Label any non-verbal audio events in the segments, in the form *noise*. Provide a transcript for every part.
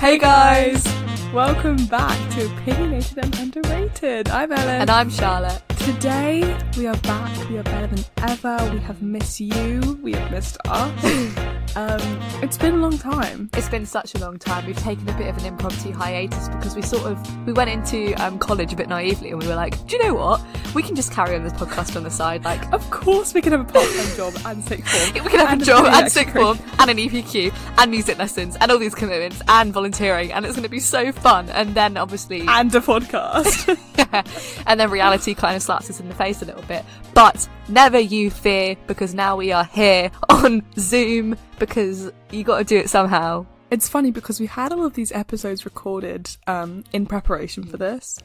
Hey guys! Welcome back to Opinionated and Underrated. I'm Ellen. And I'm Charlotte. Today we are back. We are better than ever. We have missed you. We have missed us. *laughs* um, it's been a long time. It's been such a long time. We've taken a bit of an impromptu hiatus because we sort of we went into um, college a bit naively and we were like, do you know what? We can just carry on this podcast on the side. Like, Of course, we can have a part-time job and sixth form. *laughs* we can have And a job and sixth form and an EPQ and music lessons and all these commitments and volunteering and it's going to be so fun. And then obviously, and a podcast. *laughs* *laughs* and then reality kind of slaps us in the face a little bit. But never you fear because now we are here *laughs* on Zoom because you got to do it somehow. it's funny because we had all of these episodes recorded um, in preparation for this.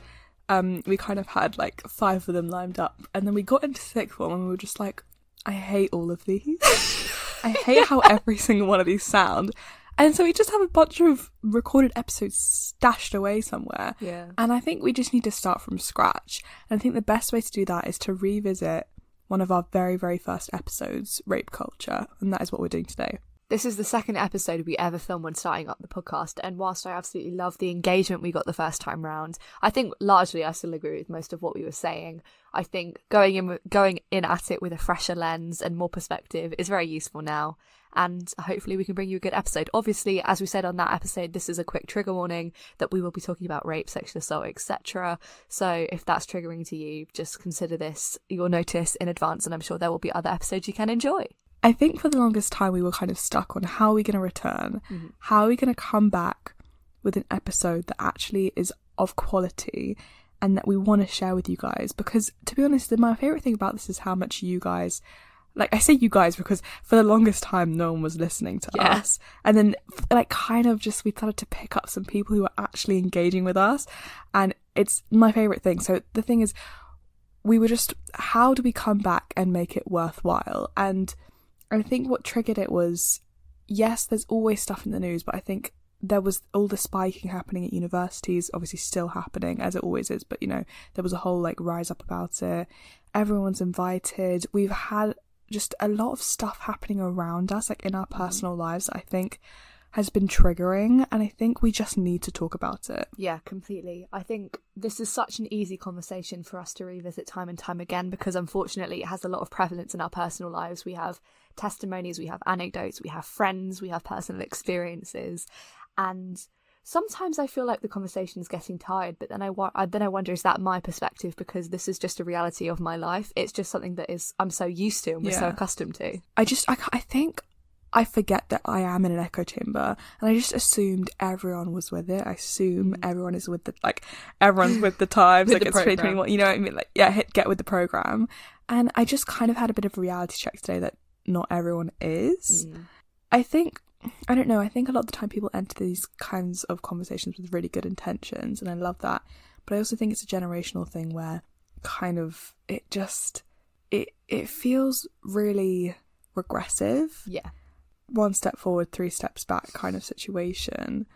Um, we kind of had like five of them lined up, and then we got into sixth one and we were just like, "I hate all of these. I hate how *laughs* every single one of these sound." And so we just have a bunch of recorded episodes stashed away somewhere. Yeah. And I think we just need to start from scratch. And I think the best way to do that is to revisit one of our very, very first episodes, rape culture, and that is what we're doing today. This is the second episode we ever filmed when starting up the podcast, and whilst I absolutely love the engagement we got the first time round, I think largely I still agree with most of what we were saying. I think going in going in at it with a fresher lens and more perspective is very useful now, and hopefully we can bring you a good episode. Obviously, as we said on that episode, this is a quick trigger warning that we will be talking about rape, sexual assault, etc. So if that's triggering to you, just consider this your notice in advance, and I'm sure there will be other episodes you can enjoy. I think for the longest time we were kind of stuck on how are we going to return? Mm-hmm. How are we going to come back with an episode that actually is of quality and that we want to share with you guys? Because to be honest, my favorite thing about this is how much you guys like I say you guys because for the longest time no one was listening to Yeah. us. And then like kind of just we started to pick up some people who are actually engaging with us and it's my favorite thing. So the thing is we were just how do we come back and make it worthwhile? And I think what triggered it was yes, there's always stuff in the news, but I think there was all the spiking happening at universities, obviously still happening as it always is, but you know, there was a whole like rise up about it. Everyone's invited. We've had just a lot of stuff happening around us, like in our mm-hmm. personal lives, I think has been triggering, and I think we just need to talk about it. Yeah, completely. I think this is such an easy conversation for us to revisit time and time again because unfortunately it has a lot of prevalence in our personal lives. We have testimonies, we have anecdotes, we have friends, we have personal experiences, and sometimes I feel like the conversation is getting tired. But then I, wa- then I wonder is that my perspective because this is just a reality of my life. It's just something that is I'm so used to and we're so accustomed to. I just, I, I think I forget that I am in an echo chamber, and I just assumed everyone was with it. I assume mm. everyone is with the like, everyone's with the *laughs* times, With like the it's program. 2021. You know what I mean? Like, yeah, hit get with the program. And I just kind of had a bit of a reality check today that not everyone is. Mm. I think. I don't know. I think a lot of the time people enter these kinds of conversations with really good intentions, and I love that. But I also think it's a generational thing where kind of it just it it feels really regressive Yeah. one step forward, three steps back kind of situation.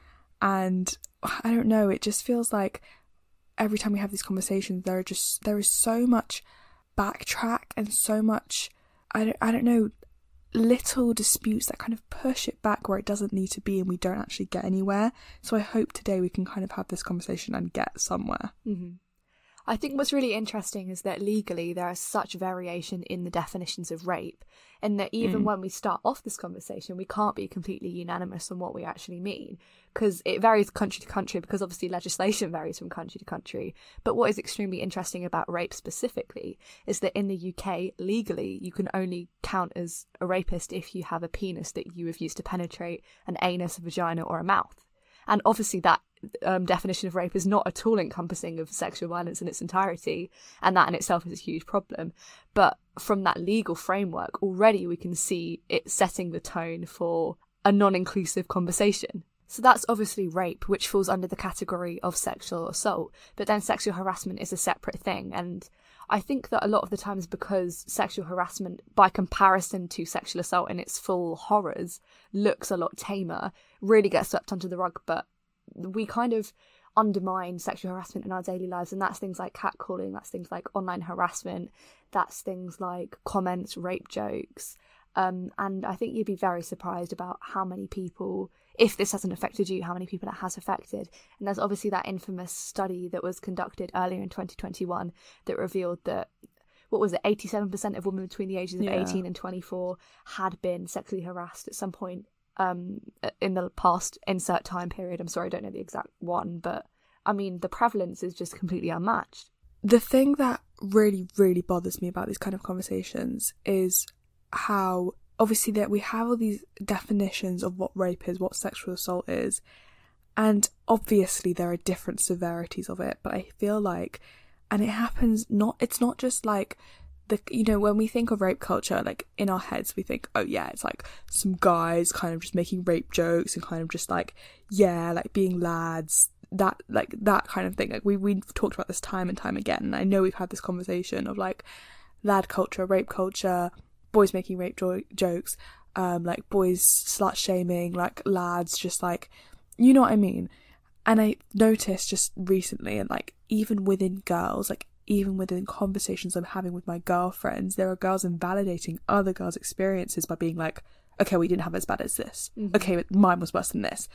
And I don't know, it just feels like every time we have these conversations, there are just there is so much backtrack and so much I don't I don't know little disputes that kind of push it back where it doesn't need to be and we don't actually get anywhere. So I hope today we can kind of have this conversation and get somewhere. hmm I think what's really interesting is that legally there is such variation in the definitions of rape, and that even mm. when we start off this conversation, we can't be completely unanimous on what we actually mean because it varies country to country. Because obviously legislation *laughs* varies from country to country. But what is extremely interesting about rape specifically is that in the UK, legally, you can only count as a rapist if you have a penis that you have used to penetrate an anus, a vagina, or a mouth. And obviously, that um, definition of rape is not at all encompassing of sexual violence in its entirety, and that in itself is a huge problem. But from that legal framework, already we can see it setting the tone for a non inclusive conversation. So that's obviously rape, which falls under the category of sexual assault, but then sexual harassment is a separate thing. And I think that a lot of the times, because sexual harassment, by comparison to sexual assault in its full horrors, looks a lot tamer, really gets swept under the rug, but we kind of undermine sexual harassment in our daily lives and that's things like catcalling that's things like online harassment that's things like comments rape jokes um, and i think you'd be very surprised about how many people if this hasn't affected you, how many people it has affected. And there's obviously that infamous study that was conducted earlier in 2021 that revealed that what was it, 87% of women between the ages of Yeah. 18 and 24 had been sexually harassed at some point um, in the past insert time period. I'm sorry, I don't know the exact one, but I mean, the prevalence is just completely unmatched. the thing that really really bothers me about these kind of conversations is how obviously that we have all these definitions of what rape is what sexual assault is and obviously there are different severities of it but i feel like and it happens not it's not just like the you know when we think of rape culture like in our heads we think oh yeah it's like some guys kind of just making rape jokes and kind of just like yeah like being lads that like that kind of thing. Like we we've talked about this time and time again and i know we've had this conversation of like lad culture rape culture boys making rape jo- jokes um like boys slut shaming like lads just like you know what i mean? And i noticed just recently and like even within girls like even within conversations i'm having with my girlfriends there are girls invalidating other girls experiences by being like okay we didn't have as bad as this Mhm. okay but mine was worse than this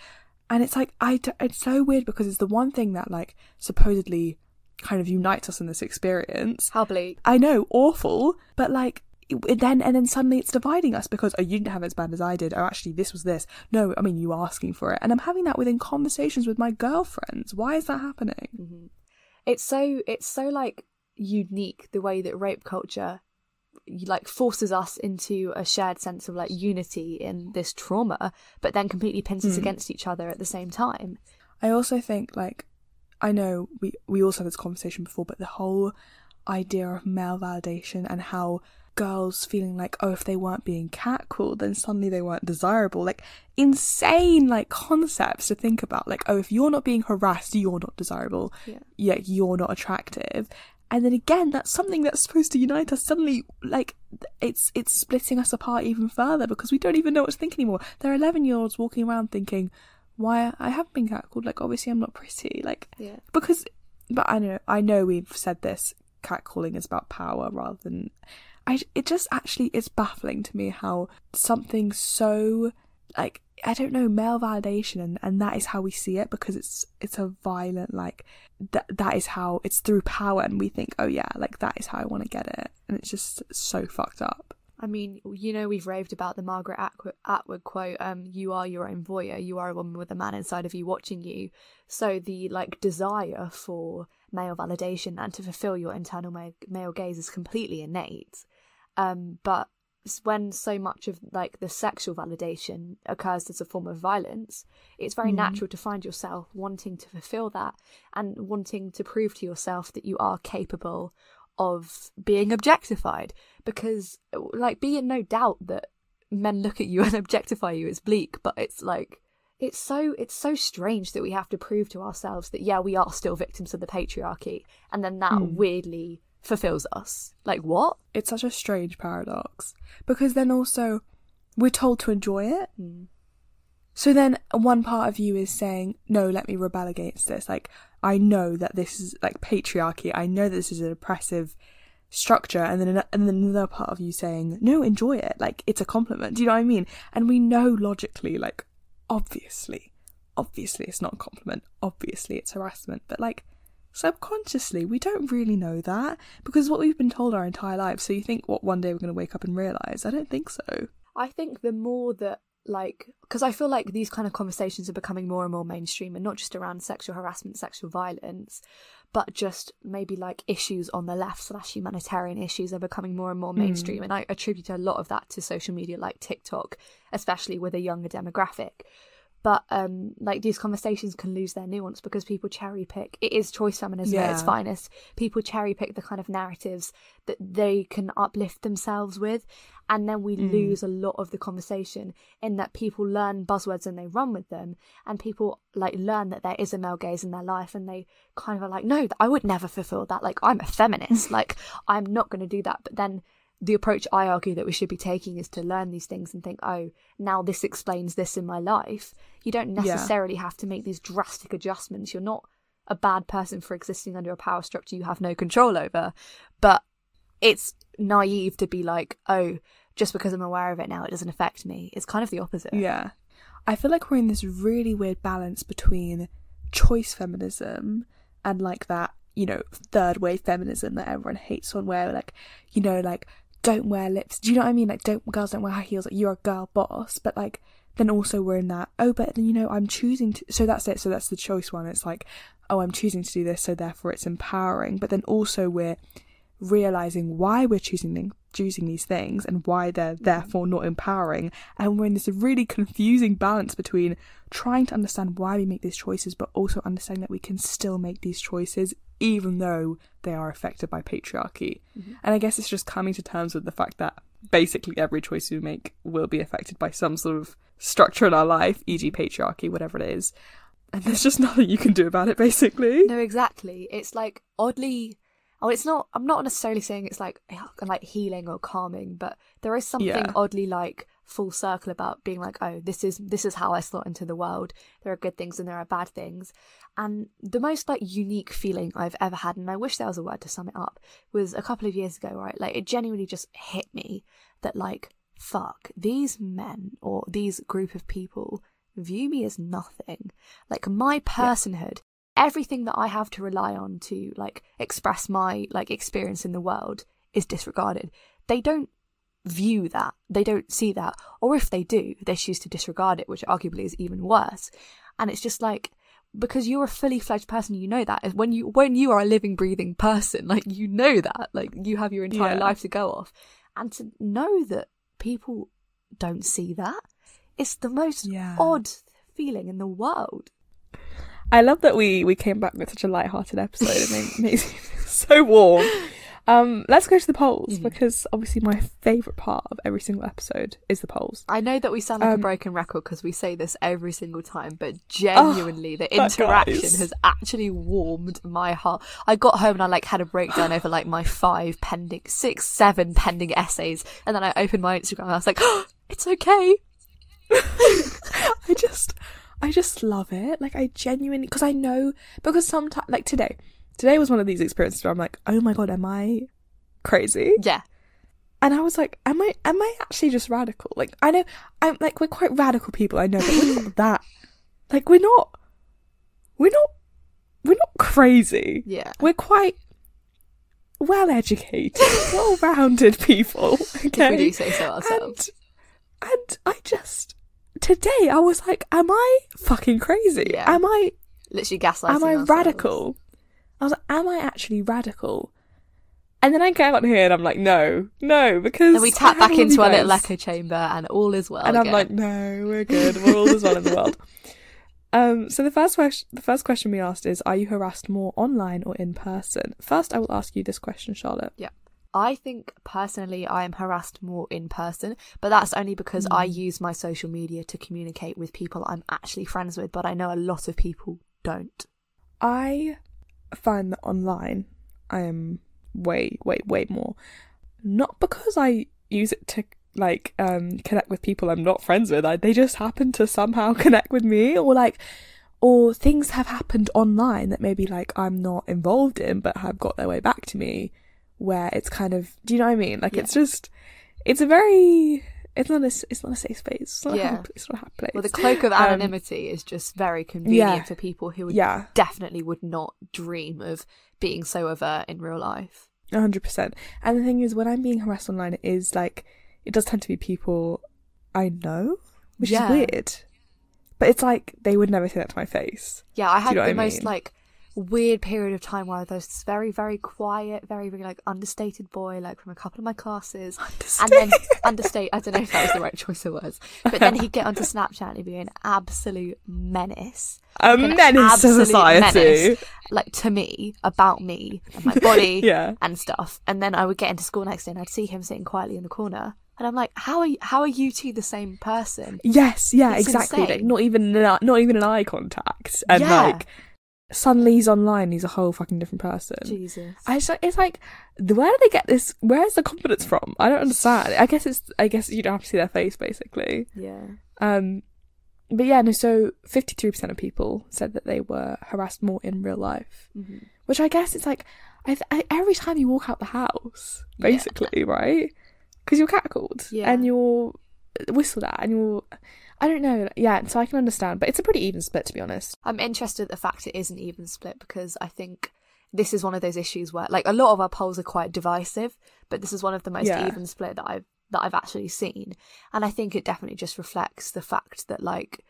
and it's like I d- it's so weird because it's the one thing that like supposedly kind of unites us in this experience How bleak. I know, awful, but like it then and then suddenly it's dividing us because oh you didn't have it as bad as I did. Oh actually this was this. No, I mean you asking for it, and I'm having that within conversations with my girlfriends. Why is that happening? hmm It's so it's so like unique the way that rape culture like forces us into a shared sense of like unity in this trauma, but then completely pins us Mm. against each other at the same time. I also think like I know we we also had this conversation before, but the whole idea of male validation and how girls feeling like oh if they weren't being catcalled then suddenly they weren't desirable. Like insane like concepts to think about. Like oh if you're not being harassed you're not desirable. Yeah. yeah you're not attractive. And then again that's something that's supposed to unite us. Suddenly like it's it's splitting us apart even further because we don't even know what to think anymore. There are 11 year olds walking around thinking why I haven't been catcalled. Like obviously I'm not pretty. Like Yeah. because but I know I know we've said this catcalling is about power rather than I it just actually is baffling to me how something so like I don't know male validation and, and that is how we see it because it's it's a violent like that that is how it's through power and we think oh yeah like that is how I want to get it and it's just so fucked up I mean, you know, we've raved about the Margaret Atwood, quote, um, you are your own voyeur, you are a woman with a man inside of you watching you. So the like desire for male validation and to fulfill your internal male, male gaze is completely innate. Um, but when so much of like the sexual validation occurs as a form of violence, it's very Mhm. natural to find yourself wanting to fulfill that and wanting to prove to yourself that you are capable of being objectified because like be in no doubt that men look at you *laughs* and objectify you it's bleak but it's like it's so it's so strange that we have to prove to ourselves that yeah we are still victims of the patriarchy and then that Mm. weirdly fulfills us like what it's such a strange paradox because then also we're told to enjoy it Mm. So then one part of you is saying, no, let me rebel against this. Like, I know that this is like patriarchy. I know that this is an oppressive structure. And then, and then another part of you saying, no, enjoy it. Like, it's a compliment. Do you know what I mean? And we know logically, like, obviously, obviously it's not a compliment. Obviously it's harassment. But like, subconsciously, we don't really know that because what we've been told our entire lives. So you think, what, one day we're going to wake up and realize? I don't think so. I think the more that like because I feel like these kind of conversations are becoming more and more mainstream and not just around sexual harassment, sexual violence, but just maybe like issues on the left slash humanitarian issues are becoming more and more hmm. mainstream. And I attribute a lot of that to social media like TikTok, especially with a younger demographic. But um, like these conversations can lose their nuance because people cherry pick. It is choice feminism at its Yeah. finest. People cherry pick the kind of narratives that they can uplift themselves with, and then we Mm. lose a lot of the conversation in that people learn buzzwords and they run with them, and people like learn that there is a male gaze in their life, and they kind of are like, no, I would never fulfill that. Like I'm a feminist. *laughs* like I'm not going to do that. But then the approach I argue that we should be taking is to learn these things and think, oh, now this explains this in my life. You don't Yeah. necessarily have to make these drastic adjustments. You're not a bad person for existing under a power structure you have no control over. But it's naive to be like, oh, just because I'm aware of it now, it doesn't affect me. It's kind of the opposite. Yeah. I feel like we're in this really weird balance between choice feminism and like that, you know, third wave feminism that everyone hates on where like, you know, like don't wear lips. Do you know what I mean? Like don't girls don't wear high heels, like you're a girl boss, but like then also we're in that, oh but you know, I'm choosing to so that's it, so that's the choice one. It's like, oh I'm choosing to do this, so therefore it's empowering. But then also we're realizing why we're choosing choosing these things and why they're therefore not empowering. And we're in this really confusing balance between trying to understand why we make these choices, but also understanding that we can still make these choices even though they are affected by patriarchy. Mm-hmm. And I guess it's just coming to terms with the fact that basically every choice we make will be affected by some sort of structure in our life, e.g., patriarchy, whatever it is. And there's just *laughs* nothing you can do about it, basically. No, exactly. It's like oddly oh, it's not. I'm not necessarily saying it's like like healing or calming, but there is something yeah. oddly like full circle about being like, oh, this is this is how I slot into the world. There are good things and there are bad things, and the most like unique feeling I've ever had, and I wish there was a word to sum it up, was a couple of years ago. Right, like it genuinely just hit me that like fuck these men or these group of people view me as nothing. Like my personhood everything that I have to rely on to like express my like experience in the world is disregarded. They don't view that. They don't see that. Or if they do, they choose to disregard it, which arguably is even worse. And it's just like because you're a fully fledged person, you know that. When you when you are a living, breathing person, like you know that. Like you have your entire yeah. life to go off. And to know that people don't see that, it's the most yeah. odd feeling in the world. I love that we we came back with such a light-hearted episode. It makes me *laughs* so warm. Um, let's go to the polls mm-hmm. because obviously my favourite part of every single episode is the polls. I know that we sound like um, a broken record because we say this every single time, but genuinely, oh, the interaction has actually warmed my heart. I got home and I like had a breakdown over like my five pending, six, seven pending essays, and then I opened my Instagram and I was like, oh, *gasps* "It's okay." *laughs* I just I just love it. Like I genuinely because I know because sometimes like today, today was one of these experiences where I'm like, oh my god, am I crazy? Yeah. And I was like, am I am I actually just radical? Like I know I'm like we're quite radical people, I know, but we're not *laughs* that. Like we're not we're not we're not crazy. Yeah. We're quite well educated, well rounded people. Okay. *laughs* If we do say so ourselves. And, and I just today I was like, am I fucking crazy? Yeah. Am I literally gaslighting? Am I ourselves. radical? I was like, am I actually radical? And then I get on here and I'm like, no, no, because then we tap back into our little echo chamber and all is well. And again. I'm like, no, we're good. We're all as well in the world. *laughs* Um, so the first question, the first question we asked is, are you harassed more online or in person? First, I will ask you this question, Charlotte. Yeah. I think personally I am harassed more in person, but that's only because mm. I use my social media to communicate with people I'm actually friends with, but I know a lot of people don't. I find that online I am way, way, way more. Not because I use it to like um connect with people I'm not friends with. I, they just happen to somehow *laughs* connect with me or like or things have happened online that maybe like I'm not involved in but have got their way back to me where it's kind of do you know what I mean? Like yeah. it's just it's a very it's not a it's not a safe space. It's not, yeah. a, it's not a happy place. Well, the cloak of um, anonymity um, is just very convenient yeah. for people who would yeah. definitely would not dream of being so overt in real life. hundred percent. And the thing is, when I'm being harassed online, it is like it does tend to be people I know, which yeah. is weird. But it's like they would never say that to my face. Yeah, I had the I most mean? like weird period of time where there's this very, very quiet, very, very like understated boy, like from a couple of my classes. Understate. And then understate, *laughs* I don't know if that was the right choice of words. But then he'd get onto Snapchat and he'd be an absolute menace. A like menace to society. Menace, like to me, about me and my body *laughs* yeah. and stuff. And then I would get into school next day and I'd see him sitting quietly in the corner. And I'm like, how are you, how are you two the same person? Yes, yeah, it's exactly. Like, not even not even an eye contact, and yeah. like Lee's online, he's a whole fucking different person. Jesus. I just, it's like, where do they get this? Where's the confidence from? I don't understand. I guess it's, I guess you don't have to see their face, basically. Yeah. Um, but yeah, no. So fifty-three percent of people said that they were harassed more in real life, mm-hmm. which I guess it's like, I, I, every time you walk out the house, basically, yeah. right? Because you're catcalled yeah. and you're whistled at and you're I don't know. Yeah, so I can understand, but it's a pretty even split to be honest. I'm interested at the fact it is an even split because I think this is one of those issues where like a lot of our polls are quite divisive, but this is one of the most Yeah. even split that I've that I've actually seen. And I think it definitely just reflects the fact that like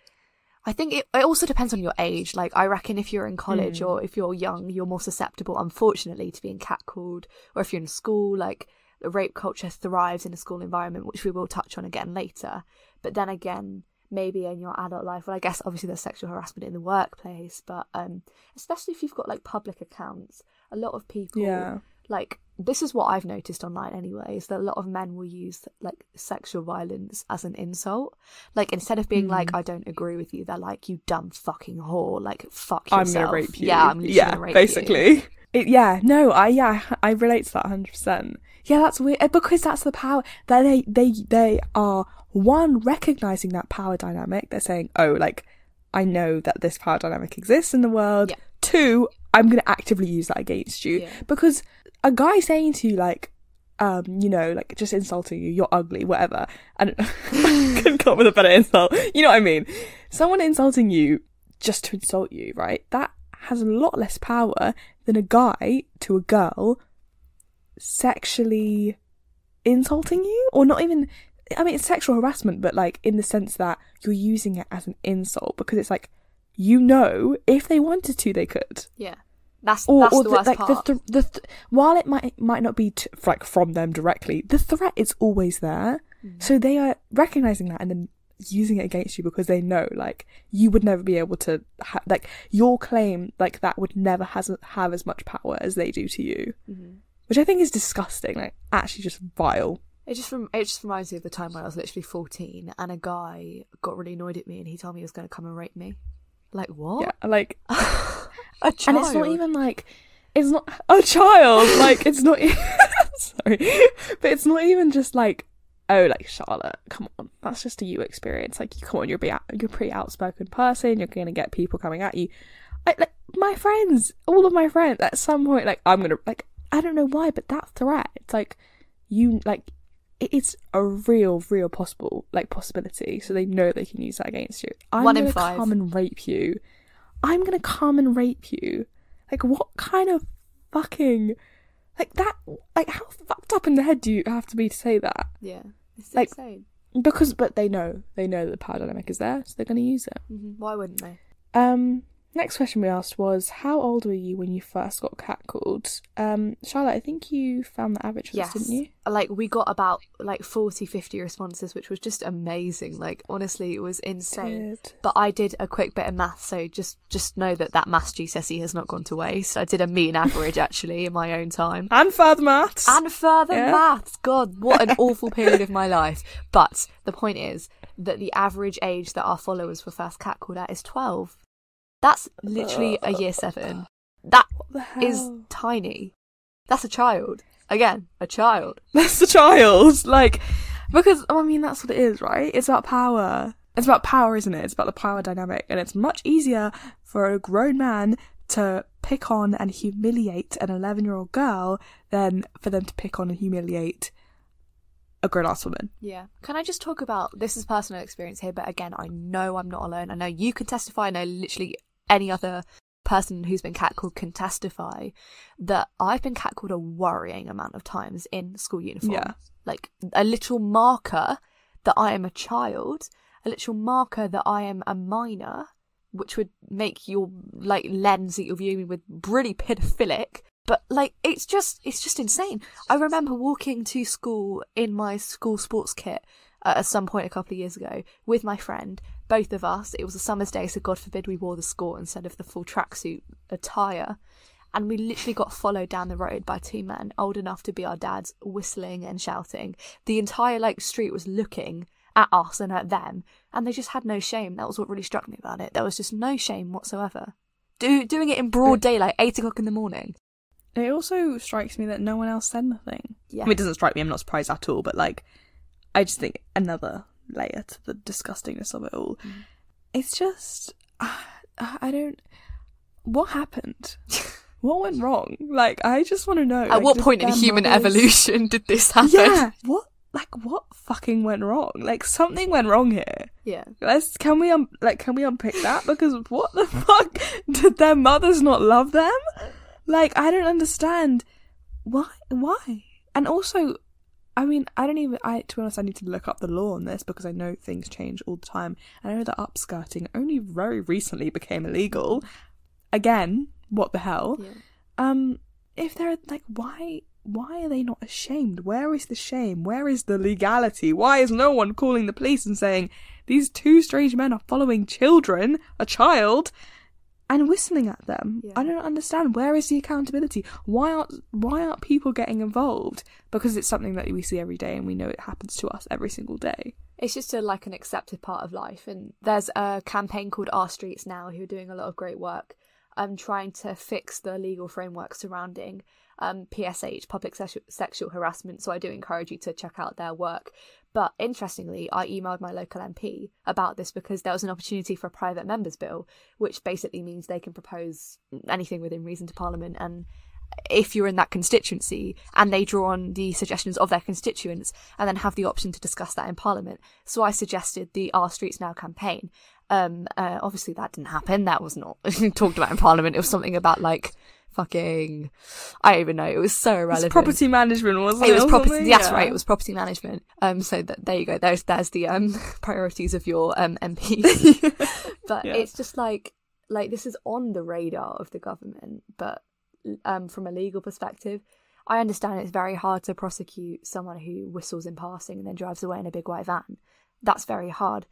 I think it, it also depends on your age. Like I reckon if you're in college Mm. or if you're young, you're more susceptible, unfortunately, to being catcalled, or if you're in school, like the rape culture thrives in a school environment, which we will touch on again later. But then again, maybe in your adult life, well, I guess obviously there's sexual harassment in the workplace, but um, especially if you've got like public accounts, a lot of people Yeah. like this is what I've noticed online anyway, is that a lot of men will use like sexual violence as an insult. Like instead of being like, Hmm. I don't agree with you, they're like, You dumb fucking whore, like fuck I'm yourself. gonna rape you. Yeah, I'm yeah, gonna rape basically. you. It, yeah, no, I yeah, I relate to that hundred percent. Yeah, that's weird because that's the power that they they they are one recognizing that power dynamic. They're saying, oh, like I know that this power dynamic exists in the world. Yeah. Two, I'm going to actively use that against you Yeah. because a guy saying to you like. Um, you know, like just insulting you, you're ugly, whatever. And *laughs* don't couldn't come up with a better insult. You know what I mean? Someone insulting you just to insult you, right? That has a lot less power than a guy to a girl sexually insulting you or not even I mean it's sexual harassment but like in the sense that you're using it as an insult because it's like you know if they wanted to they could Yeah. That's or, that's or the the, worst like part. the th- the th- while it might might not be t- like from them directly the threat is always there Mm. so they are recognizing that and then using it against you because they know like you would never be able to ha- like your claim like that would never has have as much power as they do to you Mhm. which i think is disgusting like actually just vile It just rem- it just reminds me of the time when I was literally fourteen and a guy got really annoyed at me and he told me he was going to come and rape me. Like what? yeah like *laughs* a child. and it's not even like it's not a child like it's not *laughs* sorry but it's not even just like oh like charlotte come on that's just a you experience like you come on you're be out, you're a pretty outspoken person you're gonna get people coming at you I, like my friends all of my friends at some point like i'm gonna like i don't know why but that threat it's like you like it- it's a real real possible like possibility so they know they can use that against you i'm One gonna five. come and rape you i'm gonna come and rape you like what kind of fucking like that like how fucked up in the head do you have to be to say that Yeah. It's Like- insane. because but they know they know that the power dynamic is there so they're going to use it hmm Why wouldn't they? um next question we asked was how old were you when you first got catcalled um charlotte i think you found the average for Yes. this didn't you Like we got about like 40, 50 responses, which was just amazing. Like honestly, it was insane. Good. But I did a quick bit of math, so just just know that that maths GCSE has not gone to waste. I did a mean average actually in my own time. and further maths And further Yeah. maths. God, what an *laughs* awful period of my life. But the point is that the average age that our followers were first catcalled at is 12. That's literally a year seven. That what the hell is tiny. That's a child. Again, a child. *laughs* that's the child like because oh, i mean that's what it is right it's about power it's about power isn't it it's about the power dynamic and it's much easier for a grown man to pick on and humiliate an 11 year old girl than for them to pick on and humiliate a grown ass woman Yeah. Can I just talk about this is personal experience here, but again, I know I'm not alone. I know you can testify. I know literally any other person who's been catcalled can testify that I've been catcalled a worrying amount of times in school uniform. Yeah. Like a little marker that I am a child, a little marker that I am a minor, which would make your like lens that you're viewing me with really pedophilic. But like it's just it's just insane. I remember walking to school in my school sports kit uh, at some point a couple of years ago with my friend. Both of us. It was a summer's day, so God forbid we wore the skirt instead of the full tracksuit attire. And we literally got followed down the road by two men old enough to be our dads, whistling and shouting. The entire like street was looking at us and at them, and they just had no shame. That was what really struck me about it. There was just no shame whatsoever. Do doing it in broad daylight, eight o'clock in the morning. it also strikes me that no one else said nothing Yeah. I mean, it doesn't strike me i'm not surprised at all but like i just think another layer to the disgustingness of it all Mm. it's just I I don't. What happened? what went wrong? Like, I just want to know. At like, what point in human mothers- evolution *laughs* did this happen? Yeah. What? Like, what fucking went wrong? Like something went wrong here. Yeah. Let's can we um like can we unpick that? Because what the *laughs* fuck did their mothers not love them? Like I don't understand why why. And also, I mean, I don't even. I to be honest, I need to look up the law on this because I know things change all the time. And I know that upskirting only very recently *laughs* became illegal. Again, what the hell? Yeah. Um, if they're like, why? Why are they not ashamed? Where is the shame? Where is the legality? Why is no one calling the police and saying these two strange men are following children, a child, and whistling at them? Yeah. I don't understand. Where is the accountability? Why aren't why aren't people getting involved? Because it's something that we see every day, and we know it happens to us every single day. It's just a, like an accepted part of life. And there's a campaign called Our Streets Now who are doing a lot of great work um, trying to fix the legal framework surrounding um, PSH, public sexual, sexual harassment. So I do encourage you to check out their work. But interestingly, I emailed my local MP about this because there was an opportunity for a private members bill, which basically means they can propose anything within reason to Parliament. And if you're in that constituency and they draw on the suggestions of their constituents and then have the option to discuss that in Parliament. So I suggested the Our Streets Now campaign. Um, uh, obviously, that didn't happen. That was not *laughs* talked about in Parliament. It was something about like fucking, I don't even know. It was so It's irrelevant. property management, wasn't it? It was property. That's Yeah. right. It was property management. Um. So that there you go. There's there's the um *laughs* priorities of your um MPs. *laughs* but Yeah. it's just like like this is on the radar of the government, but um from a legal perspective, I understand it's very hard to prosecute someone who whistles in passing and then drives away in a big white van. That's very hard.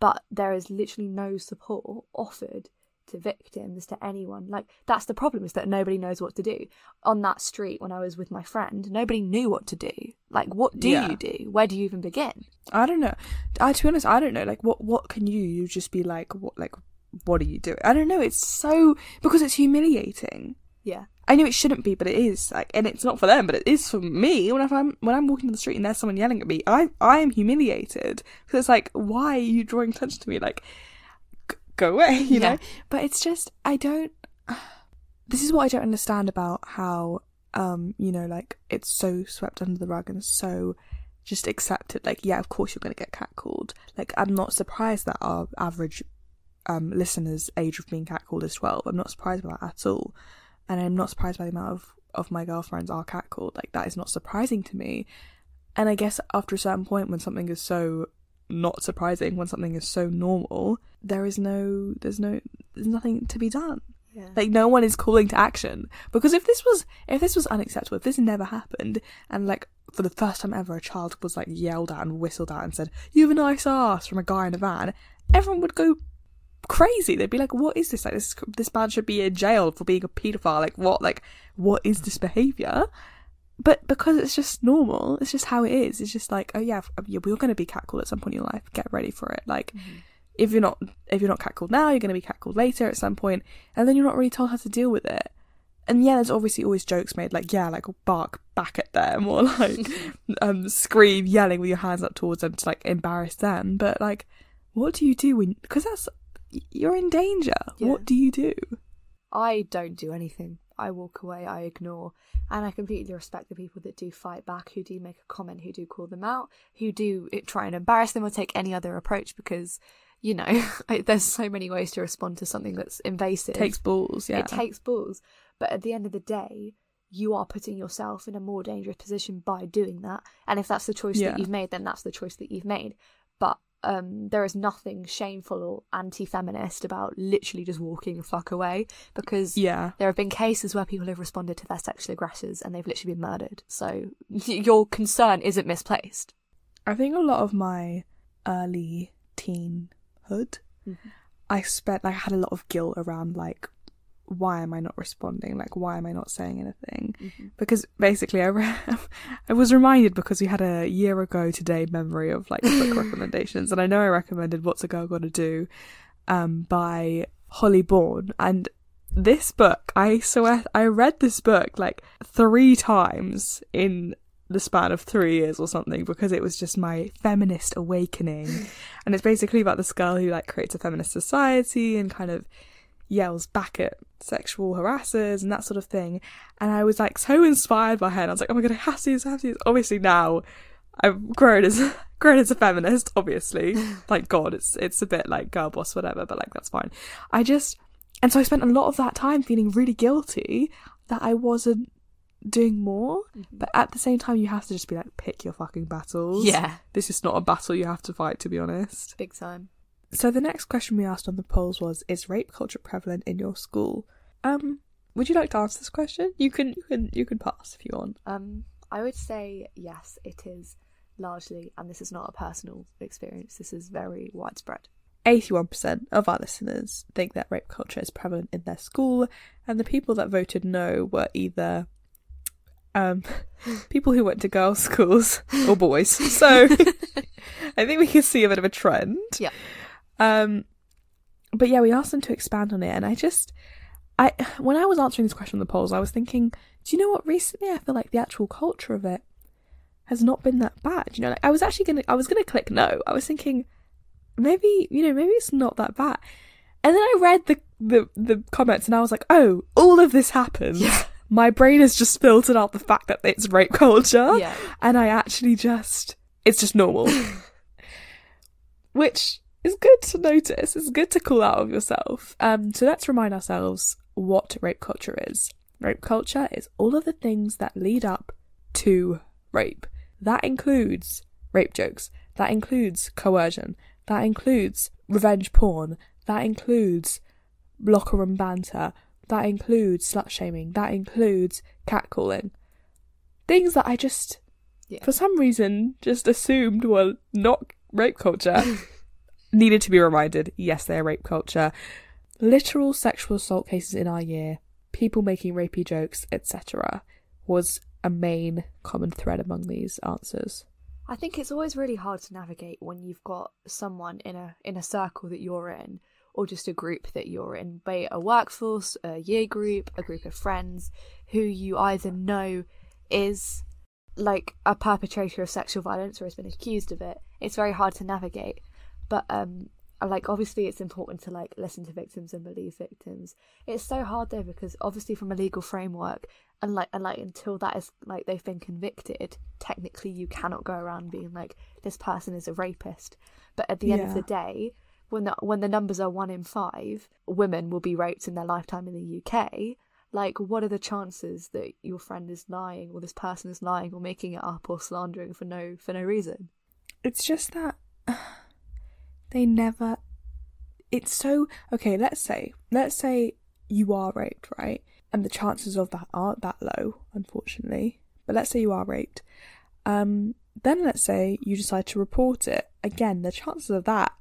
But there is literally no support offered to victims, to anyone. Like that's the problem is that nobody knows what to do. On that street when I was with my friend, nobody knew what to do. Like what do Yeah. you do? Where do you even begin? I don't know. I to be honest, I don't know. Like, what what can you? You just be like, what like, what are you doing? I don't know. It's so because it's humiliating. Yeah. I know it shouldn't be, but it is. Like, and it's not for them, but it is for me. when I'm when I'm walking down the street and there's someone yelling at me, I I am humiliated because it's like, why are you drawing attention to me? Like, go away, *laughs* you Yeah. know. But it's just I don't. *sighs* This is what I don't understand about how um you know like it's so swept under the rug and so just accepted. Like, yeah, of course you're gonna get catcalled. Like, I'm not surprised that our average um listeners' age of being catcalled is twelve. I'm not surprised by that at all and I'm not surprised by the amount of, of my girlfriends are catcalled. Like that is not surprising to me. And I guess after a certain point, when something is so not surprising, when something is so normal, there is no, there's no, there's nothing to be done. Yeah. Like no one is calling to action because if this was, if this was unacceptable, if this never happened, and like for the first time ever, a child was like yelled at and whistled at and said, "You have a nice ass" from a guy in a van, everyone would go crazy. They'd be like, "What is this? Like this this man should be in jail for being a paedophile. Like what? Like what is this behavior?" But because it's just normal, it's just how it is. It's just like, oh yeah, we're going to be catcalled at some point in your life. Get ready for it. Like if you're not if you're not catcalled now, you're going to be catcalled later at some point, and then you're not really told how to deal with it. And yeah, there's obviously always jokes made like yeah, like bark back at them or *laughs* like *laughs* um scream, yelling with your hands up towards them to like embarrass them. But like, what do you do when because that's you're in danger. Yeah. What do you do? I don't do anything. I walk away, I ignore. And I completely respect the people that do fight back, who do make a comment, who do call them out, who do try and embarrass them or take any other approach because, you know, *laughs* there's so many ways to respond to something that's invasive. It takes balls, yeah. It takes balls. But at the end of the day, you are putting yourself in a more dangerous position by doing that. And if that's the choice Yeah. that you've made, then that's the choice that you've made. But um, there is nothing shameful or anti feminist about literally just walking the fuck away because yeah. there have been cases where people have responded to their sexual aggressors and they've literally been murdered. So *laughs* your concern isn't misplaced. I think a lot of my early teenhood, Mm-hmm. I spent like I had a lot of guilt around like why am I not responding? Like why am I not saying anything? Mm-hmm. Because basically I re- *laughs* I was reminded because we had a year ago today memory of like book *laughs* recommendations and I know I recommended What's a Girl Gotta Do um by Holly Bourne and this book I swear I read this book like three times in the span of three years or something because it was just my feminist awakening *laughs* and it's basically about this girl who like creates a feminist society and kind of yells back at sexual harassers and that sort of thing and i was like so inspired by her and i was like oh my god i have to see this I have to obviously now I've grown as *laughs* grown as a feminist, obviously. *laughs* like God, it's it's a bit like girl boss, whatever, but like that's fine. I just and so I spent a lot of that time feeling really guilty that I wasn't doing more. Mm-hmm. But at the same time, you have to just be like, pick your fucking battles. Yeah. This is not a battle you have to fight, to be honest. Big time. So the next question we asked on the polls was: Is rape culture prevalent in your school? Um, would you like to answer this question? You can, you can, you can pass if you want. Um, I would say yes, it is largely, and this is not a personal experience. This is very widespread. 81% of our listeners think that rape culture is prevalent in their school, and the people that voted no were either um, *laughs* people who went to girls' schools or boys. So *laughs* *laughs* I think we can see a bit of a trend. Yeah. Um, but yeah, we asked them to expand on it, and I just, I when I was answering this question on the polls, I was thinking, do you know what? Recently, I feel like the actual culture of it has not been that bad. You know, like I was actually gonna, I was gonna click no. I was thinking maybe you know maybe it's not that bad and then i read the the, the comments and i was like oh all of this happens Yeah. my brain has just filtered out the fact that it's rape culture Yeah. and i actually just it's just normal *laughs* which is good to notice. It's good to call out of yourself. Um so let's remind ourselves what rape culture is. Rape culture is all of the things that lead up to rape. That includes rape jokes. That includes coercion. That includes revenge porn. That includes locker room banter. That includes slut shaming. That includes catcalling. Things that i just Yeah. for some reason just assumed were not rape culture *laughs* needed to be reminded yes they're rape culture. Literal sexual assault cases in our year people making rapey jokes etc was a main common thread among these answers. I think it's always really hard to navigate when you've got someone in a in a circle that you're in, or just a group that you're in, be it a workforce, a year group, a group of friends, who you either know is like a perpetrator of sexual violence or has been accused of it. It's very hard to navigate, but um, like obviously it's important to like listen to victims and believe victims. It's so hard though because obviously from a legal framework and like and like until that is like they've been convicted technically you cannot go around being like this person is a rapist. But at the end of the day when the when the numbers are one in five women will be raped in their lifetime in the uk like what are the chances that your friend is lying or this person is lying or making it up or slandering for no for no reason? It's just that they never it's so okay let's say let's say you are raped right? And the chances of that aren't that low unfortunately but let's say you are raped. Um then let's say you decide to report it. Again the chances of that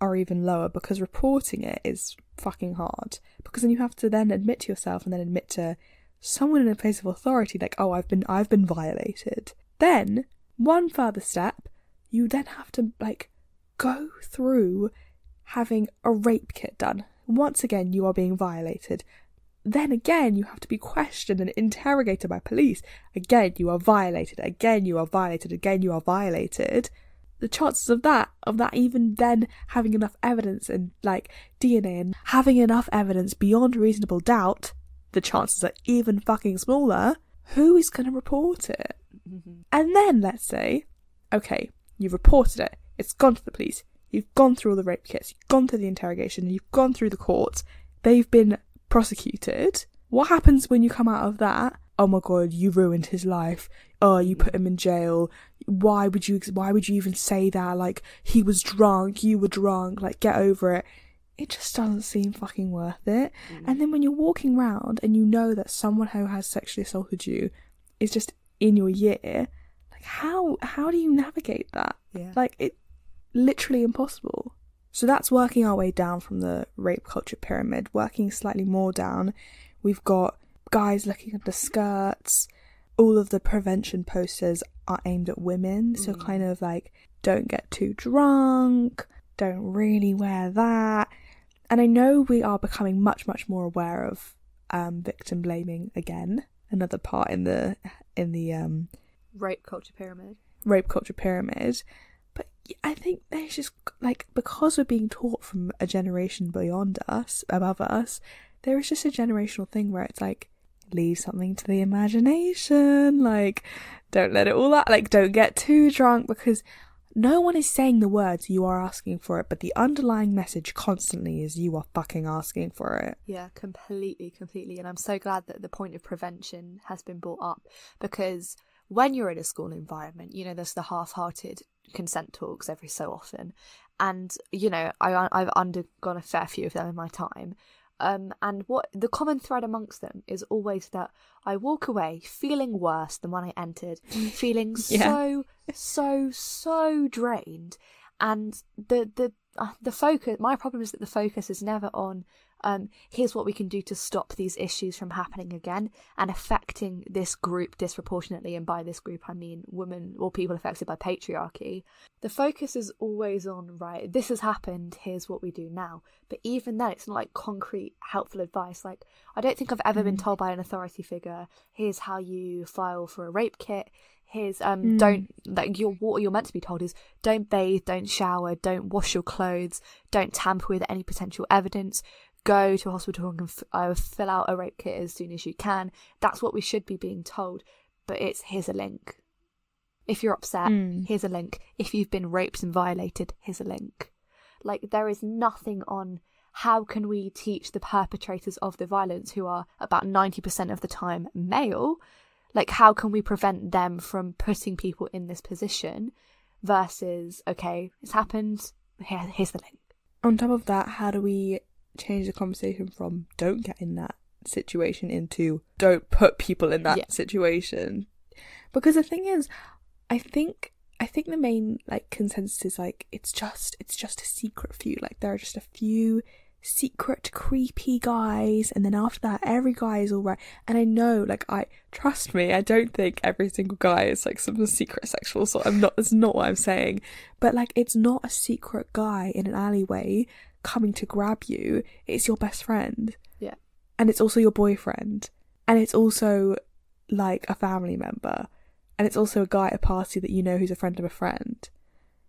are even lower because reporting it is fucking hard because then you have to then admit to yourself and then admit to someone in a place of authority like oh i've been i've been violated. Then one further step you then have to like go through having a rape kit done. Once again you are being violated. Then again you have to be questioned and interrogated by police. Again you are violated. Again you are violated. Again you are violated. The chances of that of that even then having enough evidence and like dna and having enough evidence beyond reasonable doubt the chances are even fucking smaller. Who is going to report it? Mm-hmm. And then let's say okay you've reported it it's gone to the police. You've gone through all the rape kits. You've gone through the interrogation. You've gone through the courts. They've been prosecuted. What happens when you come out of that? Oh my god you ruined his life. Oh you put him in jail. Why would you why would you even say that? Like he was drunk. You were drunk. Like get over it. It just doesn't seem fucking worth it. Mm. And then when you're walking around and you know that someone who has sexually assaulted you is just in your year like how how do you navigate that? Yeah. Like it literally impossible. So that's working our way down from the rape culture pyramid working slightly more down. We've got guys looking under skirts. All of the prevention posters are aimed at women so Mm. kind of like don't get too drunk don't really wear that. And i know we are becoming much much more aware of um victim blaming again another part in the in the um rape culture pyramid. rape culture pyramid. I think there's just like because we're being taught from a generation beyond us, above us, there is just a generational thing where it's like leave something to the imagination. Like, don't let it all out. Like, don't get too drunk because no one is saying the words you are asking for it, but the underlying message constantly is you are fucking asking for it. Yeah, completely, completely. And I'm so glad that the point of prevention has been brought up because when you're in a school environment, you know, there's the half hearted consent talks every so often. And, you know, I, I've undergone a fair few of them in my time. Um, and what the common thread amongst them is always that I walk away feeling worse than when I entered, *laughs* feeling yeah. so, so, so drained. And the the uh, the focus. My problem is that the focus is never on um, here's what we can do to stop these issues from happening again and affecting this group disproportionately. And by this group, I mean women or people affected by patriarchy. The focus is always on, right, this has happened, here's what we do now. But even then, it's not like concrete, helpful advice. Like, I don't think I've ever mm. been told by an authority figure, here's how you file for a rape kit. Here's um mm. don't like you're what you're meant to be told is don't bathe, don't shower, don't wash your clothes, don't tamper with any potential evidence, go to a hospital and f- uh, fill out a rape kit as soon as you can. That's what we should be being told. But it's here's a link. If you're upset, mm. here's a link. If you've been raped and violated, here's a link. Like there is nothing on how can we teach the perpetrators of the violence who are about 90% of the time male like how can we prevent them from putting people in this position versus okay it's happened here, here's the link on top of that how do we change the conversation from don't get in that situation into don't put people in that yeah. situation. Because the thing is, I think I think the main like consensus is like it's just it's just a secret few. Like there are just a few secret creepy guys and then after that every guy is all right and i know like i trust me i don't think every single guy is like some secret sexual so i'm not that's not what i'm saying but like it's not a secret guy in an alleyway coming to grab you, it's your best friend. Yeah. And it's also your boyfriend. And it's also like a family member. And it's also a guy at a party that you know who's a friend of a friend.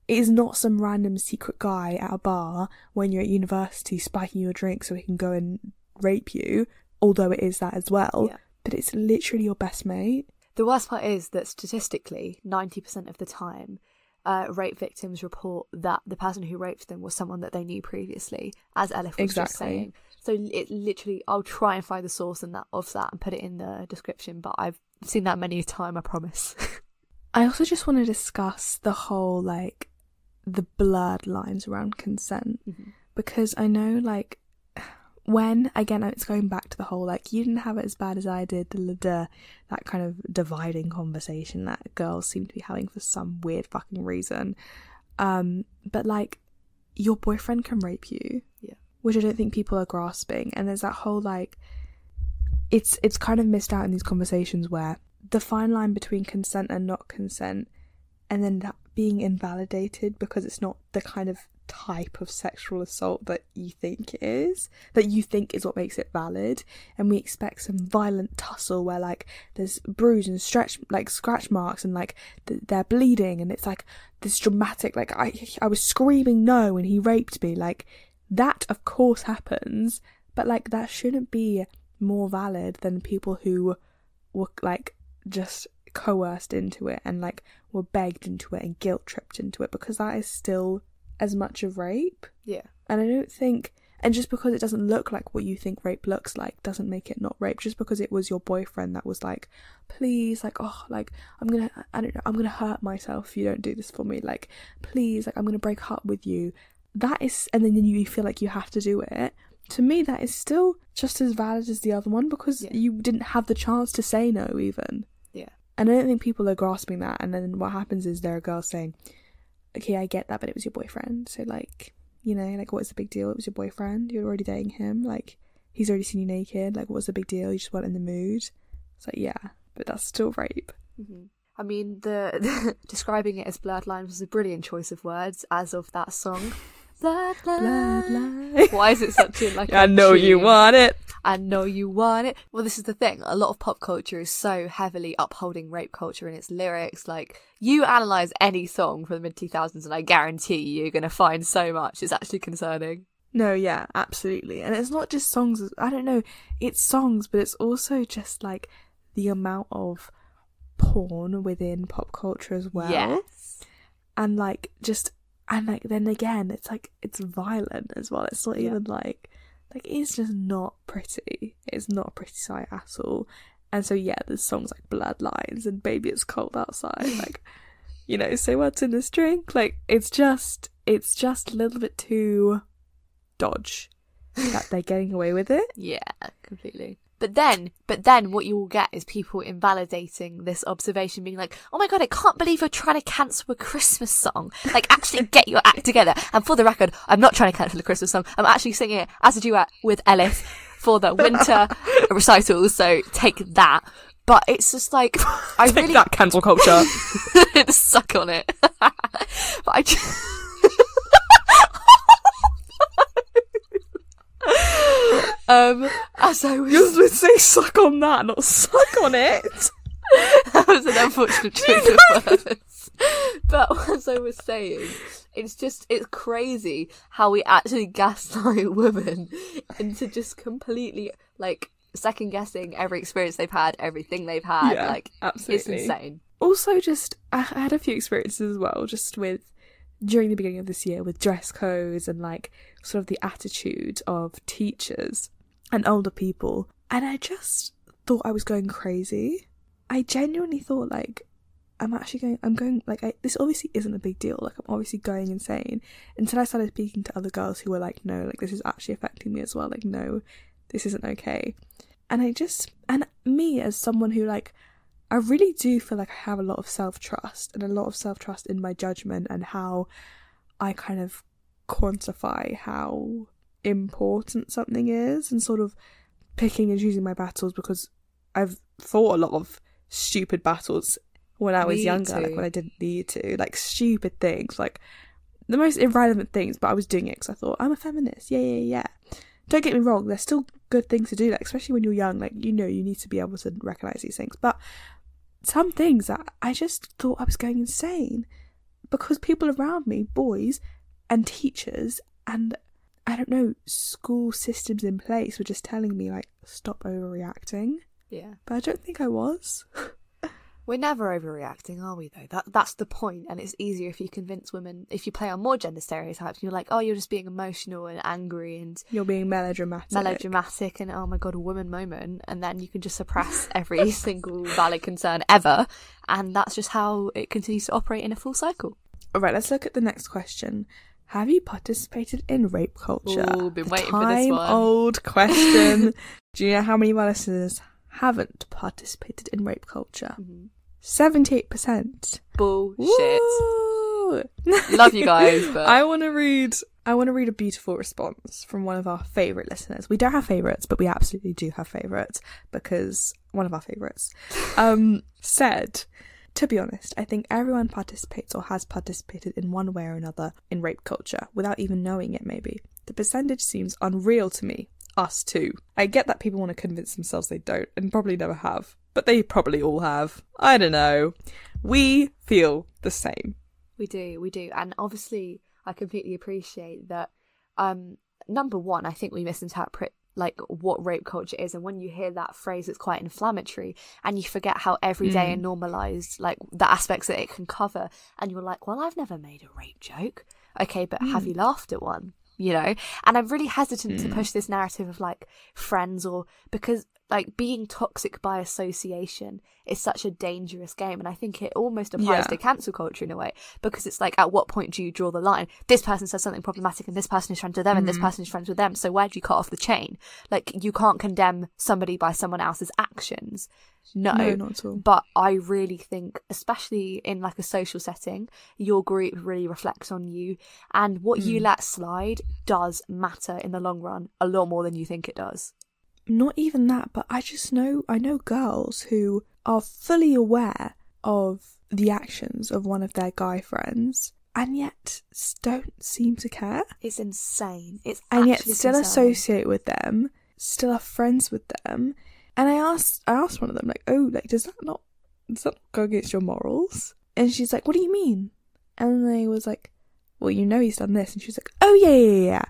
It is not some random secret guy at a bar when you're at university spiking your drink so he can go and rape you, although it is that as well. Yeah. But it's literally your best mate. The worst part is that statistically, 90% of the time, uh, rape victims report that the person who raped them was someone that they knew previously, as Elif was exactly. just saying. So it literally, I'll try and find the source and that of that and put it in the description. But I've seen that many a time, I promise. *laughs* I also just want to discuss the whole like the blurred lines around consent mm-hmm. because I know like when again it's going back to the whole like you didn't have it as bad as I did that kind of dividing conversation that girls seem to be having for some weird fucking reason. Um but like your boyfriend can rape you. Yeah. Which I don't think people are grasping. And there's that whole like it's it's kind of missed out in these conversations where the fine line between consent and not consent and then that being invalidated because it's not the kind of type of sexual assault that you think it is, that you think is what makes it valid, and we expect some violent tussle where like there's bruise and stretch like scratch marks and like th- they're bleeding and it's like this dramatic like I I was screaming no and he raped me. Like that of course happens, but like that shouldn't be more valid than people who were like just coerced into it and like were begged into it and guilt tripped into it because that is still as much of rape. Yeah. And I don't think and just because it doesn't look like what you think rape looks like doesn't make it not rape. Just because it was your boyfriend that was like, please, like, oh, like I'm gonna, I don't know, I'm gonna hurt myself if you don't do this for me. Like, please, like I'm gonna break up with you. That is, and then you feel like you have to do it. To me, that is still just as valid as the other one because yeah. you didn't have the chance to say no, even. Yeah. And I don't think people are grasping that. And then what happens is there are girls saying, okay, I get that, but it was your boyfriend. So, like, you know, like, what's the big deal? It was your boyfriend. You're already dating him. Like, he's already seen you naked. Like, what's the big deal? You just weren't in the mood. It's like, yeah, but that's still rape. Mm-hmm. I mean, the, the, *laughs* describing it as blurred lines was a brilliant choice of words, as of that song. *laughs* Why is it such a like? *laughs* I know tune? you want it. I know you want it. Well, this is the thing. A lot of pop culture is so heavily upholding rape culture in its lyrics. Like, you analyze any song from the mid 2000s, and I guarantee you're going to find so much. It's actually concerning. No, yeah, absolutely. And it's not just songs, I don't know, it's songs, but it's also just like the amount of porn within pop culture as well. Yes. And like just and like then again it's like it's violent as well. It's not Yeah. even like like it's just not pretty. It's not a pretty sight at all. And so yeah, there's songs like Blurred Lines and Baby It's Cold Outside, *laughs* like you know, say what's in this drink. Like it's just it's just a little bit too dodge *laughs* that they're getting away with it. Yeah, completely. But then, but then what you will get is people invalidating this observation, being like, oh my god, I can't believe you're trying to cancel a Christmas song. Like, actually *laughs* get your act together. And for the record, I'm not trying to cancel a Christmas song. I'm actually singing it as a duet with Ellis for the winter *laughs* recital, so take that. But it's just like, *laughs* I Take really that cancel culture. suck on it. but I just... *laughs* um, as I was supposed to say suck on that, not suck on it. *laughs* that was an unfortunate *laughs* choice of words. But as I was saying, it's just it's crazy how we actually gaslight women into just completely like second guessing every experience they've had, everything they've had. Yeah, like absolutely. it's insane. also just I I had a few experiences as well just with during the beginning of this year with dress codes and like sort of the attitude of teachers and older people. And I just thought I was going crazy. I genuinely thought like I'm actually going I'm going like I, this obviously isn't a big deal. Like I'm obviously going insane. Until I started speaking to other girls who were like no like this is actually affecting me as well. Like no this isn't okay. And I just and me as someone who like I really do feel like I have a lot of self trust and a lot of self trust in my judgment and how I kind of quantify how important something is and sort of picking and choosing my battles because I've fought a lot of stupid battles when I was Me younger, like when I didn't need to, like stupid things, like the most irrelevant things, but I was doing it because I thought I'm a feminist. Yeah, yeah, yeah. Don't get me wrong, there's still good things to do, like especially when you're young, like you know you need to be able to recognize these things. But some things that I just thought I was going insane because people around me, boys and teachers and I don't know, school systems in place were just telling me like stop overreacting. Yeah. But I don't think I was. *laughs* We're never overreacting, are we? Though that that's the point, and it's easier if you convince women. If you play on more gender stereotypes, you're like, oh, you're just being emotional and angry and You're being melodramatic. melodramatic, and oh my god, a woman moment, and then you can just suppress every *laughs* single valid concern ever, and that's just how it continues to operate in a full cycle. All right, let's look at the next question. Have you participated in rape culture? Ooh, been The waiting for this one. Time-old *laughs* question. Do you know how many of our listeners haven't participated in rape culture? Mhm. Seventy-eight percent. Bullshit. Woo! Love you guys, *laughs* but I want to read. I want to read a beautiful response from one of our favorite listeners. We don't have favorites, but we absolutely do have favorites because one of our favorites um, said, "To be honest, I think everyone participates or has participated in one way or another in rape culture without even knowing it. Maybe the percentage seems unreal to me. Us too. I get that people want to convince themselves they don't, and probably never have, but they probably all have. I don't know. We feel the same." We do, we do. And obviously I completely appreciate that um number one, I think we misinterpret like what rape culture is and when you hear that phrase it's quite inflammatory and you forget how everyday Mm. and normalized like the aspects that it can cover and you're like, Well, I've never made a rape joke. Okay, but have Mm. you laughed at one? You know? And I'm really hesitant to Mm. push this narrative of like friends or because like being toxic by association is such a dangerous game and i think it almost applies Yeah. to cancel culture in a way because it's like at what point do you draw the line this person says something problematic and this person is friends with them and this Mhm. person is friends with them so where do you cut off the chain like you can't condemn somebody by someone else's actions no, No, not at all. but i really think especially in like a social setting your group really reflects on you and what you Mm. let slide does matter in the long run a lot more than you think it does not even that, but I just know I know girls who are fully aware of the actions of one of their guy friends and yet don't seem to care it's insane it's and yet still concerning. associate with them, still are friends with them. And I asked I asked one of them like, "Oh, like does that not does that not go against your morals?" And she's like, "What do you mean?" And they was like, "Well, you know he's done this." And she's like, "Oh yeah, yeah, yeah."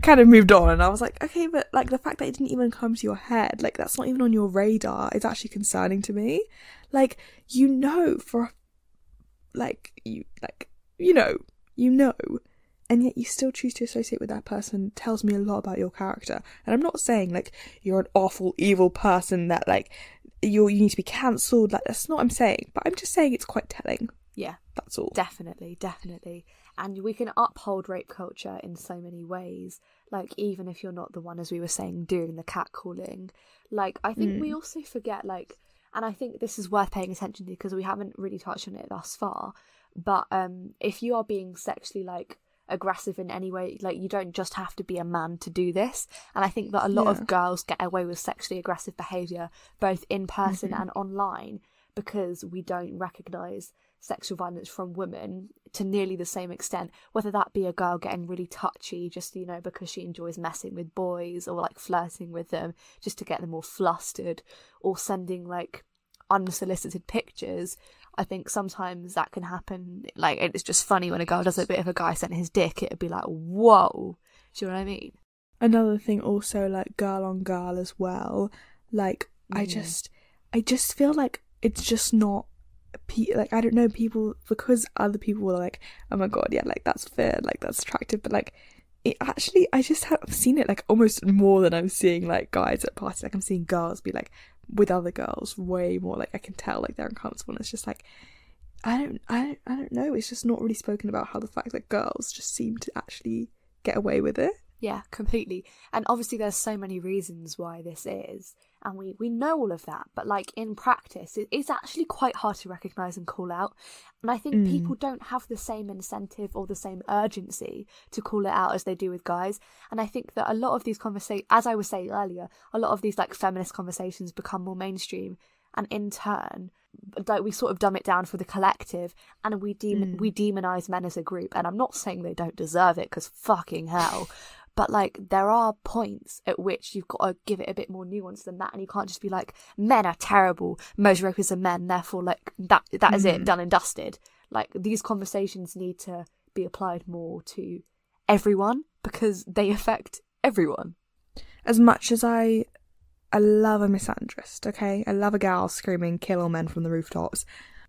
Yeah." kind of moved on and I was like, okay, but like the fact that it didn't even come to your head, like that's not even on your radar is actually concerning to me. Like, you know for like you like you know, you know, and yet you still choose to associate with that person tells me a lot about your character. And I'm not saying like you're an awful evil person that like you you need to be cancelled. Like that's not what I'm saying, but I'm just saying it's quite telling. Yeah, That's all. definitely, definitely. And we can uphold rape culture in so many ways. Like even if you're not the one, as we were saying, doing the catcalling. Like I think we also forget like, and I think this is worth paying attention to because we haven't really touched on it thus far. But um, if you are being sexually like aggressive in any way, like you don't just have to be a man to do this. And I think that a lot Yeah. of girls get away with sexually aggressive behavior both in person and online because we don't recognize sexual violence from women to nearly the same extent whether that be a girl getting really touchy just you know because she enjoys messing with boys or like flirting with them just to get them all flustered or sending like unsolicited pictures i think sometimes that can happen like it's just funny when a girl does a bit of a guy sent his dick it'd be like whoa do you know what i mean Another thing also like girl on girl as well. Like I Mhm. just I just feel like it's just not pe- like I don't know people because other people were like oh my god yeah like that's fair like that's attractive but like it actually I just have seen it like almost more than I'm seeing like guys at parties like I'm seeing girls be like with other girls way more like I can tell like they're uncomfortable and it's just like I don't I don't I don't know it's just not really spoken about how the fact that girls just seem to actually get away with it Yeah, completely. And obviously, there's so many reasons why this is, and we we know all of that. But like in practice, it, it's actually quite hard to recognize and call out. And I think Mm. people don't have the same incentive or the same urgency to call it out as they do with guys. And I think that a lot of these conversations, as I was saying earlier, a lot of these like feminist conversations become more mainstream, and in turn. Like we sort of dumb it down for the collective, and we demon Mm. we demonize men as a group. And I'm not saying they don't deserve it, because fucking hell, but like there are points at which you've got to give it a bit more nuance than that and you can't just be like men are terrible most rapists are men therefore like that that is it Mhm. done and dusted like these conversations need to be applied more to everyone because they affect everyone as much as I I love a misandrist, okay? I love a gal screaming kill all men from the rooftops.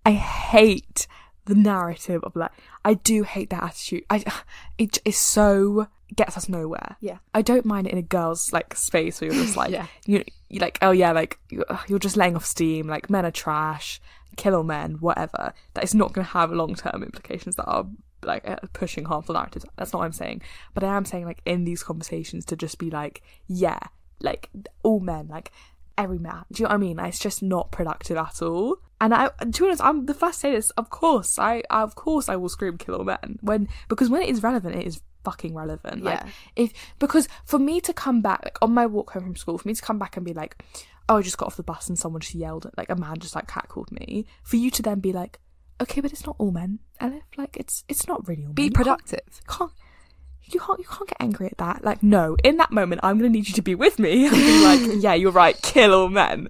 I hate the narrative of like I do hate that attitude. I *sighs* it is so gets us nowhere. Yeah. I don't mind it in a girl's like space where you're just *laughs* like Yeah. you you like oh yeah like you're, just laying off steam like men are trash, kill all men, whatever. That is not going to have long term implications that are like uh, pushing harmful narratives. That's not what I'm saying. But I am saying like in these conversations to just be like yeah like all men like every man. Do you know what I mean? Like, it's just not productive at all. And I, to be honest, I'm the first to say this. Of course, I, of course, I will scream "kill all men" when because when it is relevant, it is fucking relevant. Like Yeah. if because for me to come back, like on my walk home from school, for me to come back and be like, "Oh, I just got off the bus and someone just yelled at like a man just like catcalled me," for you to then be like, "Okay, but it's not all men, Elif. Like it's it's not really all be men. You can't- productive can't you can't you can't get angry at that. Like, no, in that moment I'm gonna need you to be with me *laughs* and be like, *laughs* yeah, you're right, kill all men.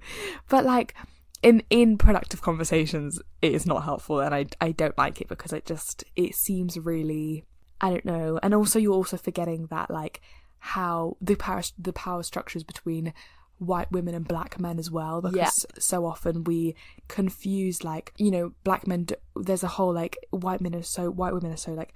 But like in in productive conversations it is not helpful and I I don't like it because it just it seems really I don't know. And also you're also forgetting that like how the power the power structures between white women and black men as well because Yeah. so often we confuse like you know black men d- there's a whole like white men are so white women are so like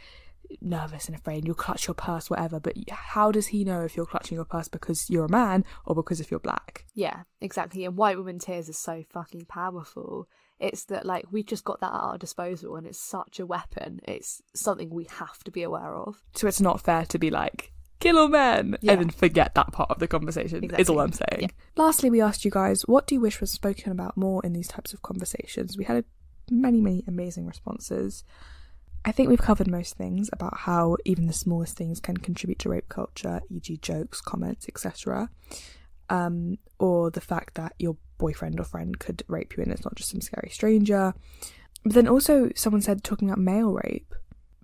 nervous and afraid you'll clutch your purse whatever but how does he know if you're clutching your purse because you're a man or because if you're black Yeah, exactly. And white women tears is so fucking powerful. It's that like we've just got that at our disposal and it's such a weapon. It's something we have to be aware of. so it's not fair to be like kill all men Yeah. and then forget that part of the conversation is all i'm saying Yeah. lastly we asked you guys what do you wish was spoken about more in these types of conversations we had many many amazing responses I think we've covered most things about how even the smallest things can contribute to rape culture, e.g., jokes, comments, etc. Um, or the fact that your boyfriend or friend could rape you and it's not just some scary stranger. But then also, someone said talking about male rape,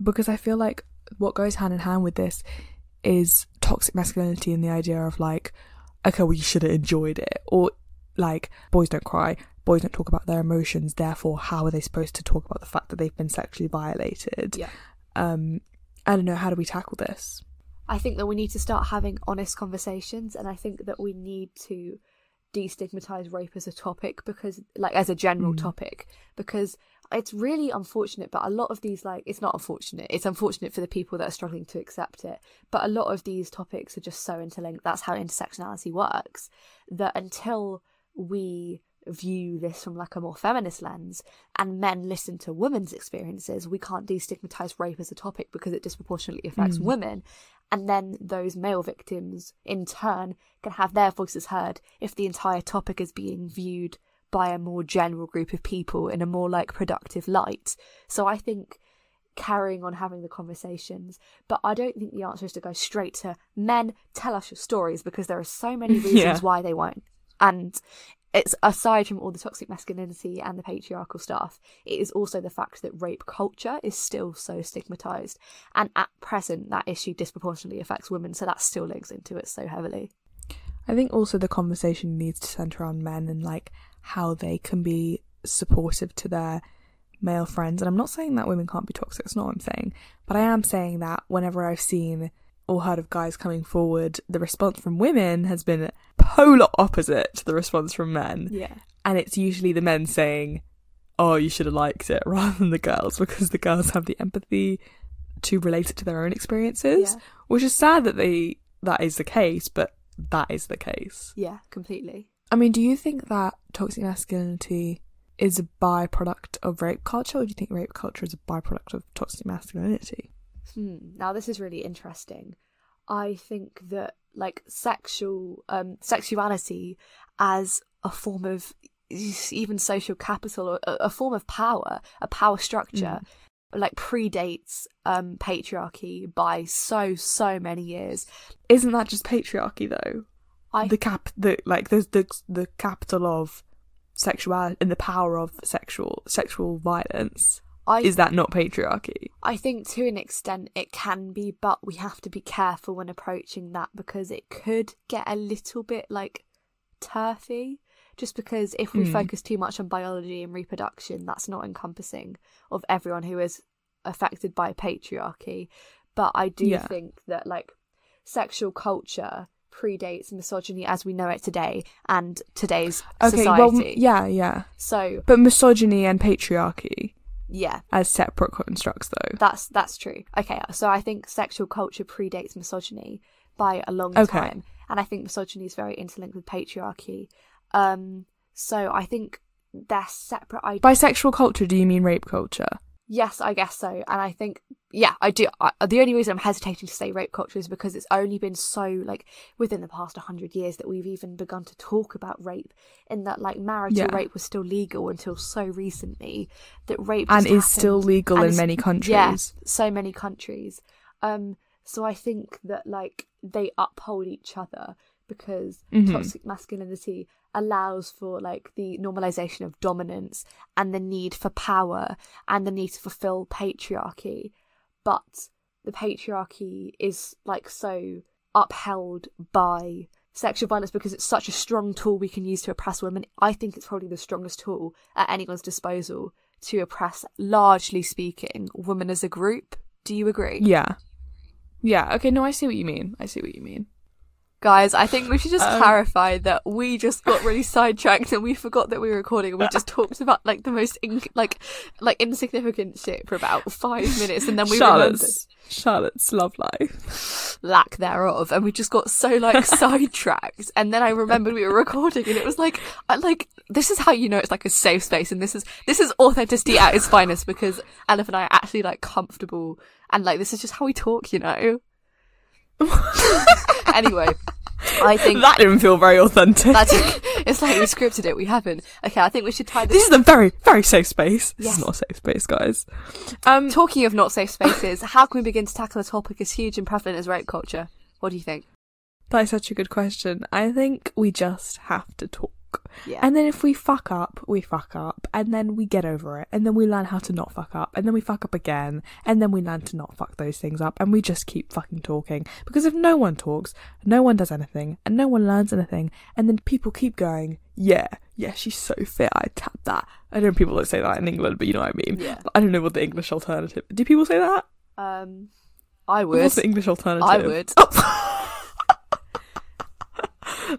because I feel like what goes hand in hand with this is toxic masculinity and the idea of like, okay, well, you should have enjoyed it, or like, boys don't cry, boys don't talk about their emotions, therefore, how are they supposed to talk about the fact that they've been sexually violated? Yeah. Um, I don't know, how do we tackle this? I think that we need to start having honest conversations, and I think that we need to destigmatize rape as a topic because, like, as a general Mm. topic, because it's really unfortunate. But a lot of these, like, it's not unfortunate. It's unfortunate for the people that are struggling to accept it. But a lot of these topics are just so interlinked. That's how intersectionality works. That until we view this from like a more feminist lens and men listen to women's experiences we can't destigmatize rape as a topic because it disproportionately affects Mm. women and then those male victims in turn can have their voices heard if the entire topic is being viewed by a more general group of people in a more like productive light so i think carrying on having the conversations but i don't think the answer is to go straight to men tell us your stories because there are so many *laughs* reasons Yeah. why they won't and it's aside from all the toxic masculinity and the patriarchal stuff, it is also the fact that rape culture is still so stigmatized. And at present, that issue disproportionately affects women, so that still links into it so heavily. I think also the conversation needs to center on men and like how they can be supportive to their male friends. And I'm not saying that women can't be toxic, it's not what I'm saying. But I am saying that whenever I've seen or heard of guys coming forward, the response from women has been polar opposite to the response from men. Yeah. And it's usually the men saying, Oh, you should have liked it *laughs* rather than the girls because the girls have the empathy to relate it to their own experiences. Yeah. Which is sad that they that is the case, but that is the case. Yeah, completely. I mean, do you think that toxic masculinity is a byproduct of rape culture, or do you think rape culture is a byproduct of toxic masculinity? Hmm. Now this is really interesting. I think that like sexual um sexuality as a form of even social capital or a, a form of power, a power structure, like predates um patriarchy by so so many years. Isn't that just patriarchy though? I the cap, the like the the the capital of sexuality and the power of sexual sexual violence. I Is that not patriarchy? I think to an extent it can be, but we have to be careful when approaching that because it could get a little bit like turfy. Just because if we Mm. focus too much on biology and reproduction, that's not encompassing of everyone who is affected by patriarchy. But I do Yeah. think that like sexual culture predates misogyny as we know it today and today's Okay, society. well, yeah, yeah. So But misogyny and patriarchy yeah, as separate constructs, though. That's that's true. Okay, so I think sexual culture predates misogyny by a long Okay. time, and I think misogyny is very interlinked with patriarchy. Um, so I think they're separate ideas. By sexual culture, do you mean rape culture? Yes, I guess so, and I think yeah, I do. I, the only reason I'm hesitating to say rape culture is because it's only been so like within the past hundred years that we've even begun to talk about rape. In that like marital Yeah. rape was still legal until so recently that rape And is still legal in many countries. Yeah, so many countries. Um, so I think that like they uphold each other because Mhm. toxic masculinity allows for like the normalization of dominance and the need for power and the need to fulfill patriarchy, but the patriarchy is like so upheld by sexual violence because it's such a strong tool we can use to oppress women. I think it's probably the strongest tool at anyone's disposal to oppress, largely speaking, women as a group. Do you agree? Yeah. Yeah, okay, no, I see what you mean. I see what you mean. Guys, I think we should just Um, clarify that we just got really sidetracked and we forgot that we were recording and we just talked about like the most in- like like insignificant shit for about five minutes and then we remembered Charlotte's, Charlotte's love life. lack thereof and we just got so like *laughs* sidetracked and then I remembered we were recording and it was like I, like this is how you know it's like a safe space and this is this is authenticity at its finest because Elif and I are actually like comfortable and like this is just how we talk, you know. *laughs* anyway, I think That didn't feel very authentic. That's it's like we scripted it. We haven't. Okay, I think we should tie this. This is a very, very safe space. This Yes. is not a safe space, guys. Um, Talking of not safe spaces, how can we begin to tackle a topic as huge and prevalent as rape culture? What do you think? that is such a good question. I think we just have to talk. Yeah. And then if we fuck up, we fuck up. And then we get over it. And then we learn how to not fuck up. And then we fuck up again. And then we learn to not fuck those things up. And we just keep fucking talking. Because if no one talks, no one does anything, and no one learns anything, and then people keep going, yeah, yeah, she's so fit, I tap that. I know people don't say that in England, but you know what I mean. Yeah. I don't know what the English alternative. Do people say that? Um, I would. What's the English alternative? I would. *laughs*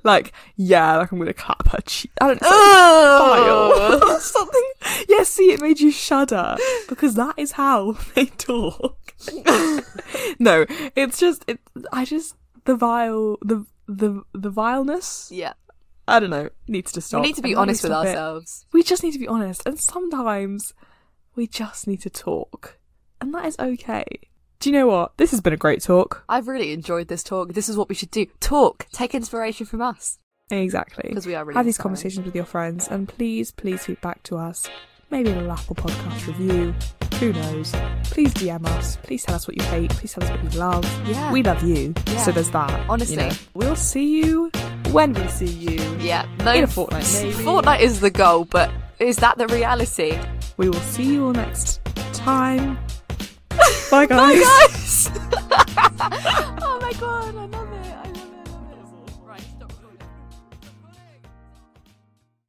like, yeah, like I'm gonna clap her cheek. I don't know. File. Oh. *laughs* Something. Yeah, see, it made you shudder because that is how *laughs* they talk. *laughs* no, it's just it. I just the vile the the the vileness. yeah. I don't know. Needs to stop. We need to be honest with it- ourselves. we just need to be honest, and sometimes we just need to talk, and that is okay. Do you know what? This has been a great talk. I've really enjoyed this talk. This is what we should do. Talk. Take inspiration from us. Exactly. Because we are really Have these inspiring. conversations with your friends, and please, please feedback to us. Maybe a little Apple Podcast review. Who knows? Please DM us. Please tell us what you hate. Please tell us what you love. Yeah. We love you. Yeah. So there's that. Honestly. you know. We'll see you when we see you. Yeah. No, In a fortnight, maybe. Fortnight is the goal, but is that the reality? We will see you all next time. Bye, guys. Bye, guys. *laughs* oh my god, I love